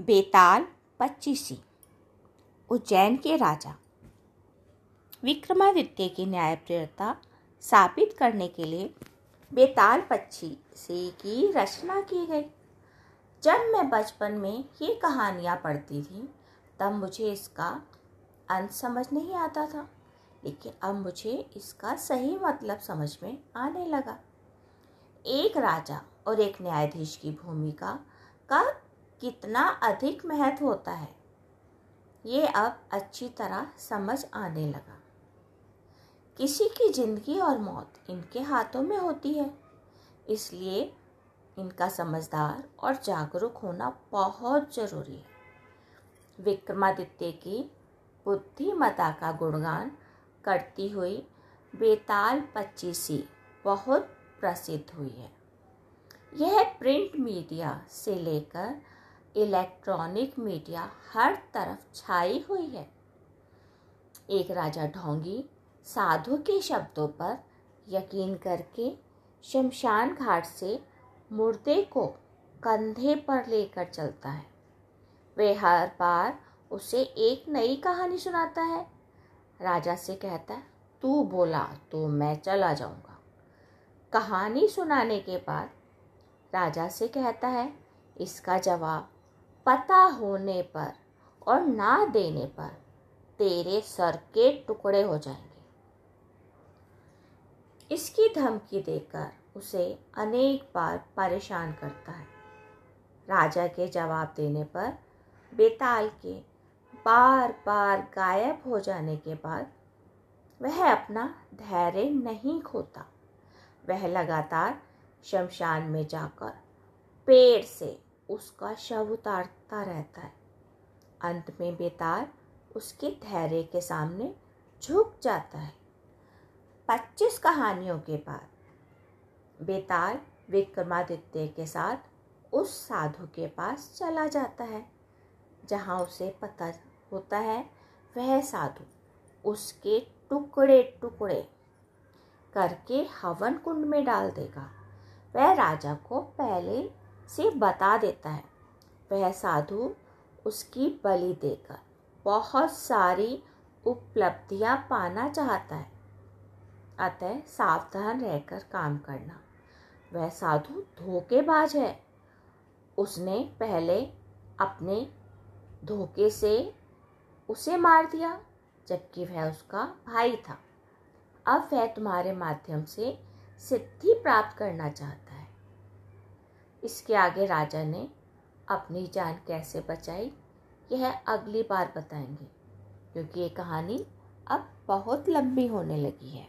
बेताल, पच्चीसी। उज्जैन के राजा। विक्रमादित्य की न्यायप्रियता साबित करने के लिए बेताल, पच्चीसी की रचना की गई। जब मैं बचपन में ये कहानियाँ पढ़ती थी, तब मुझे इसका अंत समझ नहीं आता था। लेकिन अब मुझे इसका सही मतलब समझ में आने लगा। एक राजा और एक न्यायाधीश की भूमिका का कितना अधिक महत्व होता है? ये अब अच्छी तरह समझ आने लगा। किसी की ज़िंदगी और मौत इनके हाथों में होती है, इसलिए इनका समझदार और जागरूक होना बहुत ज़रूरी है। विक्रमादित्य की बुद्धिमता का गुणगान करती हुई बेताल पच्चीसी बहुत प्रसिद्ध हुई है। यह प्रिंट मीडिया से लेकर इलेक्ट्रॉनिक मीडिया हर तरफ़ छाई हुई है। एक राजा ढोंगी साधु के शब्दों पर यकीन करके शमशान घाट से मुर्दे को कंधे पर लेकर चलता है। वे हर बार उसे एक नई कहानी सुनाता है। राजा से कहता है, तू बोला तो मैं चला जाऊँगा। कहानी सुनाने के बाद राजा से कहता है, इसका जवाब पता होने पर और ना देने पर तेरे सर के टुकड़े हो जाएँगे। इसकी धमकी देकर उसे अनेक बार परेशान करता है। राजा के जवाब देने पर बेताल के बार बार गायब हो जाने के बाद वह अपना धैर्य नहीं खोता। वह लगातार शमशान में जाकर पेड़ से उसका शव उतारता रहता है। अंत में बेतार उसके धैर्य के सामने झुक जाता है। पच्चीस कहानियों के बाद बेताल विक्रमादित्य के साथ उस साधु के पास चला जाता है, जहाँ उसे पता होता है वह साधु उसके टुकड़े टुकड़े करके हवन कुंड में डाल देगा। वह राजा को पहले से बता देता है। वह साधु उसकी बलि देकर बहुत सारी उपलब्धियाँ पाना चाहता है। अतः सावधान रहकर काम करना। वह साधु धोखेबाज है। उसने पहले अपने धोखे से उसे मार दिया, जबकि वह उसका भाई था। अब वह तुम्हारे माध्यम से सिद्धि प्राप्त करना चाहता है। इसके आगे राजा ने अपनी जान कैसे बचाई, यह अगली बार बताएँगे, क्योंकि ये कहानी अब बहुत लंबी होने लगी है।